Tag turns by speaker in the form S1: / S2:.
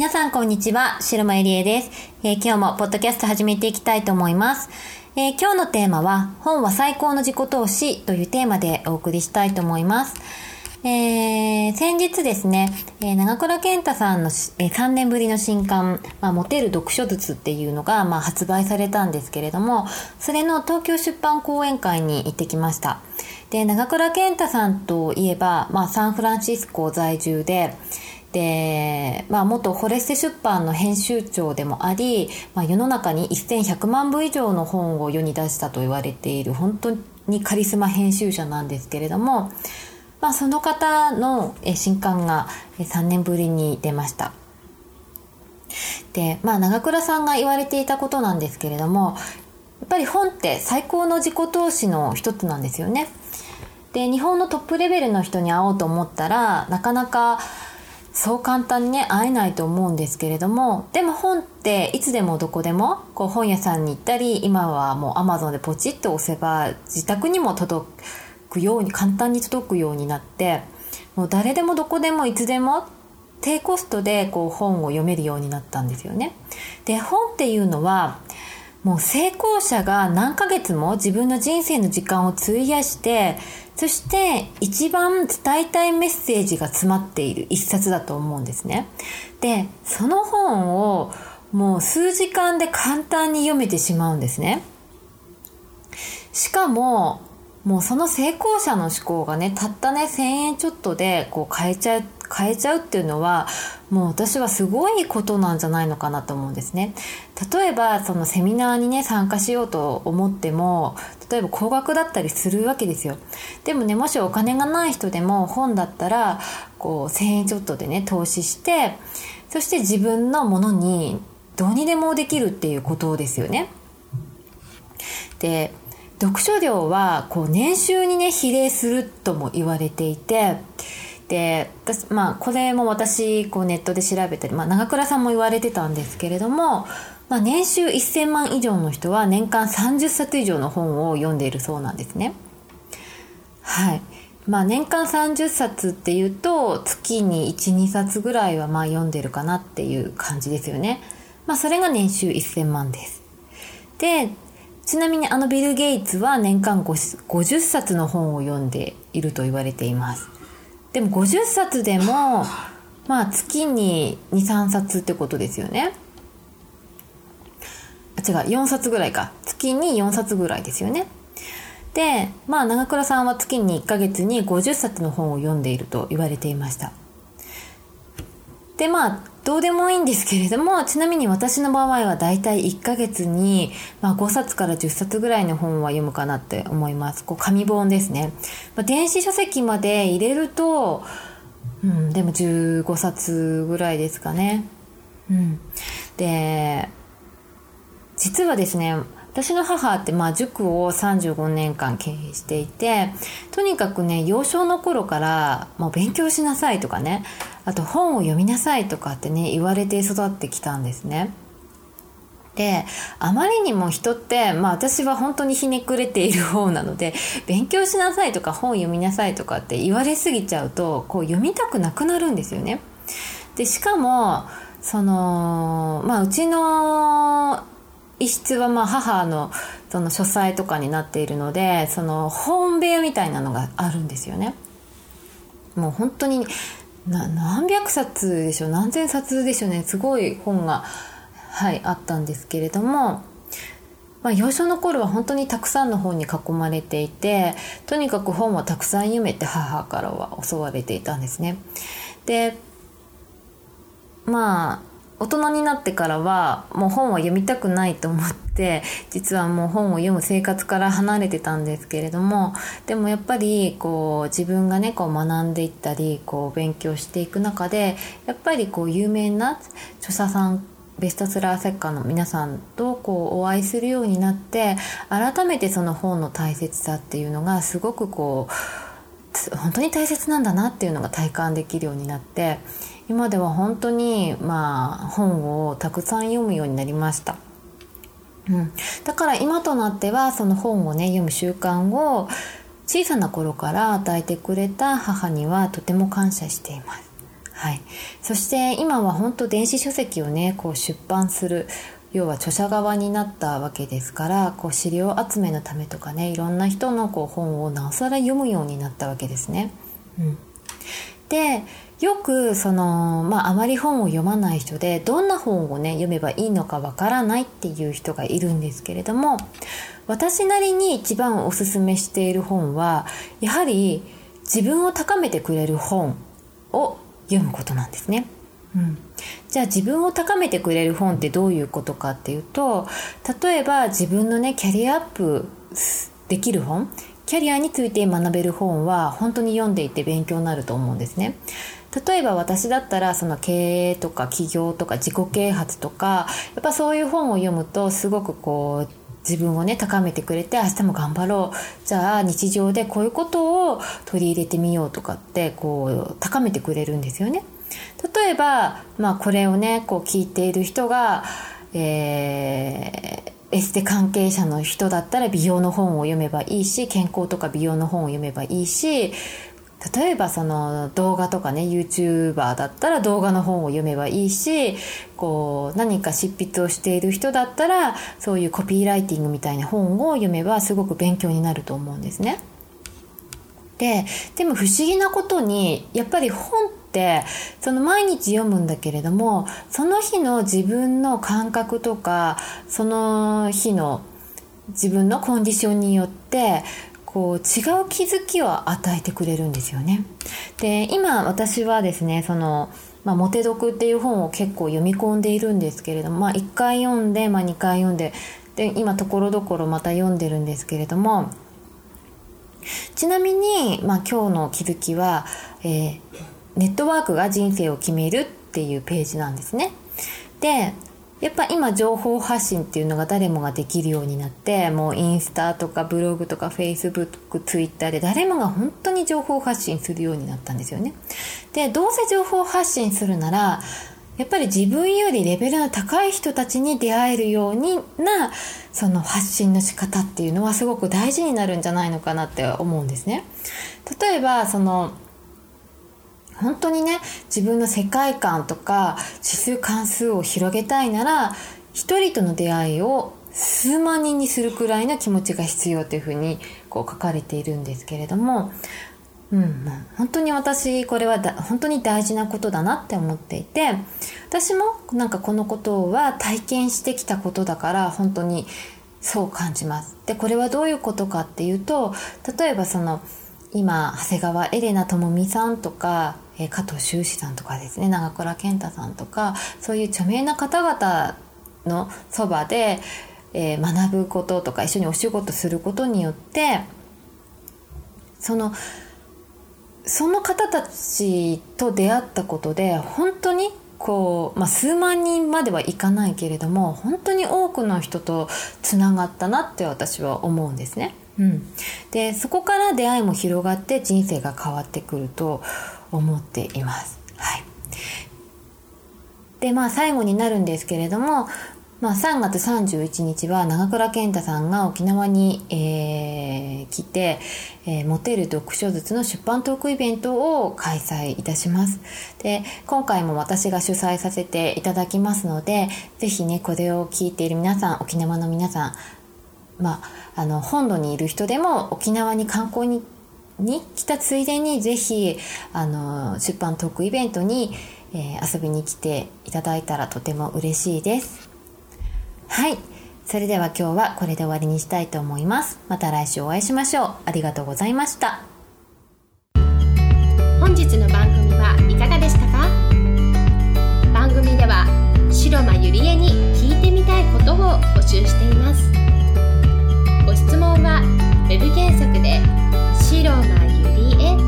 S1: 皆さんこんにちは、白間えりえです、えー、今日もポッドキャスト始めていきたいと思います。えー、今日のテーマは、本は最高の自己投資というテーマでお送りしたいと思います。えー、先日ですね、えー、長倉健太さんの、えー、3年ぶりの新刊、まあ、モテる読書術っていうのが、まあ、発売されたんですけれども、それの東京出版講演会に行ってきました。で、長倉健太さんといえば、まあ、サンフランシスコ在住で、で、まあ、元フォレステ出版の編集長でもあり、まあ、世の中に1100万部以上の本を世に出したと言われている本当にカリスマ編集者なんですけれども、まあ、その方の新刊が3年ぶりに出ました。で、まあ、長倉さんが言われていたことなんですけれども、やっぱり本って最高の自己投資の一つなんですよね。で、日本のトップレベルの人に会おうと思ったら、なかなかそう簡単にね、会えないと思うんですけれども、でも本っていつでもどこでも、こう本屋さんに行ったり、今はもう Amazon でポチッと押せば自宅にも届。くように簡単に届くようになってもう誰でもどこでもいつでも低コストでこう本を読めるようになったんですよね。で本っていうのはもう成功者が何ヶ月も自分の人生の時間を費やしてそして一番伝えたいメッセージが詰まっている一冊だと思うんですね。でその本をもう数時間で簡単に読めてしまうんですね。しかももうその成功者の思考がねたったね1000円ちょっとでこう変えちゃう変えちゃうっていうのはもう私はすごいことなんじゃないのかなと思うんですね。例えばそのセミナーにね参加しようと思っても例えば高額だったりするわけですよ。でもねもしお金がない人でも本だったらこう1000円ちょっとでね投資してそして自分のものにどうにでもできるっていうことですよね。で読書量はこう年収にね比例するとも言われていてで私まあこれも私こうネットで調べたり、まあ、長倉さんも言われてたんですけれども、まあ、年収1000万以上の人は年間30冊以上の本を読んでいるそうなんですね。はいまあ、年間30冊っていうと月に12冊ぐらいはまあ読んでるかなっていう感じですよね。まあ、それが年収1000万です。でちなみにあのビル・ゲイツは年間50冊の本を読んでいると言われています。でも50冊でも、まあ月に2、3冊ってことですよね。あ、違う、4冊ぐらいか。月に4冊ぐらいですよね。で、まあ長倉さんは月に1ヶ月に50冊の本を読んでいると言われていました。で、まあ、どうでもいいんですけれども、ちなみに私の場合は大体1ヶ月に、まあ、5冊から10冊ぐらいの本は読むかなって思います。こう紙本ですね。まあ、電子書籍まで入れると、うん、でも15冊ぐらいですかね。うん。で、実はですね、私の母ってまあ塾を35年間経営していてとにかくね幼少の頃からもう勉強しなさいとかねあと本を読みなさいとかってね言われて育ってきたんですね。であまりにも人って、まあ、私は本当にひねくれている方なので勉強しなさいとか本読みなさいとかって言われすぎちゃうとこう読みたくなくなるんですよね。でしかもその、まあ、うちの一室はまあ母のその書斎とかになっているのでその本部屋みたいなのがあるんですよね。もう本当に何百冊でしょう何千冊でしょうねすごい本が、はい、あったんですけれども、まあ、幼少の頃は本当にたくさんの本に囲まれていてとにかく本をたくさん読めて母からは教われていたんですね。でまあ大人になってからはもう本は読みたくないと思って 実はもう本を読む生活から離れてたんですけれどもでもやっぱりこう自分がねこう学んでいったりこう勉強していく中でやっぱりこう有名な著者さんベストセラー作家の皆さんとこうお会いするようになって改めてその本の大切さっていうのがすごくこう本当に大切なんだなっていうのが体感できるようになって今では本当にまあ本をたくさん読むようになりました。うん、だから今となってはその本をね読む習慣を小さな頃から与えてくれた母にはとても感謝しています。はい、そして今は本当電子書籍をねこう出版する要は著者側になったわけですからこう資料集めのためとかねいろんな人のこう本をなおさら読むようになったわけですね。うん、でよくその、まあ、あまり本を読まない人でどんな本をね読めばいいのかわからないっていう人がいるんですけれども私なりに一番おすすめしている本はやはり自分を高めてくれる本を読むことなんですね。うん、じゃあ自分を高めてくれる本ってどういうことかっていうと例えば自分のねキャリアアップできる本キャリアについて学べる本は本当に読んでいて勉強になると思うんですね。例えば私だったらその経営とか起業とか自己啓発とかやっぱそういう本を読むとすごくこう自分をね高めてくれて明日も頑張ろうじゃあ日常でこういうことを取り入れてみようとかってこう高めてくれるんですよね。例えば、まあ、これをねこう聞いている人が、えー、エステ関係者の人だったら美容の本を読めばいいし健康とか美容の本を読めばいいし例えばその動画とかね YouTuber だったら動画の本を読めばいいしこう何か執筆をしている人だったらそういうコピーライティングみたいな本を読めばすごく勉強になると思うんですね。ででも不思議なことにやっぱり本ってその毎日読むんだけれどもその日の自分の感覚とかその日の自分のコンディションによってこう違う気づきを与えてくれるんですよね。で今私はですねそのまあ、モテ読っていう本を結構読み込んでいるんですけれども、まあ、1回読んで、まあ、2回読んでで今ところどころまた読んでるんですけれどもちなみに、まあ、今日の気づきは、えー、ネットワークが人生を決めるっていうページなんですね。でやっぱ今情報発信っていうのが誰もができるようになってもうインスタとかブログとかフェイスブックツイッターで誰もが本当に情報発信するようになったんですよねでどうせ情報発信するならやっぱり自分よりレベルの高い人たちに出会えるようになその発信の仕方っていうのはすごく大事になるんじゃないのかなって思うんですね例えばその本当にね自分の世界観とか指数関数を広げたいなら一人との出会いを数万人にするくらいの気持ちが必要というふうにこう書かれているんですけれども、うん、本当に私これはだ本当に大事なことだなって思っていて私もなんかこのことは体験してきたことだから本当にそう感じます。でこれはどういうことかっていうと例えばその今長谷川エレナ智美さんとかえ加藤修士さんとかですね長倉健太さんとかそういう著名な方々のそばで、えー、学ぶこととか一緒にお仕事することによってそのその方たちと出会ったことで本当にこう、まあ、数万人まではいかないけれども本当に多くの人とつながったなって私は思うんですね。うん、でそこから出会いも広がって人生が変わってくると思っています。はい、でまあ最後になるんですけれども、まあ、3月31日は長倉健太さんが沖縄に、えー、来て、えー、モテる読書術の出版トークイベントを開催いたします。で、今回も私が主催させていただきますので、ぜひね、これを聞いている皆さん、沖縄の皆さん、まあ、あの、本土にいる人でも沖縄に観光にに来たついでにぜひあの出版トークイベントに、えー、遊びに来ていただいたらとても嬉しいです。はい。それでは今日はこれで終わりにしたいと思います。また来週お会いしましょう。ありがとうございました。
S2: 本日の番組はいかがでしたか？番組では白間ゆりえに聞いてみたいことを募集しています。ご質問はウェブ検索で白な指へ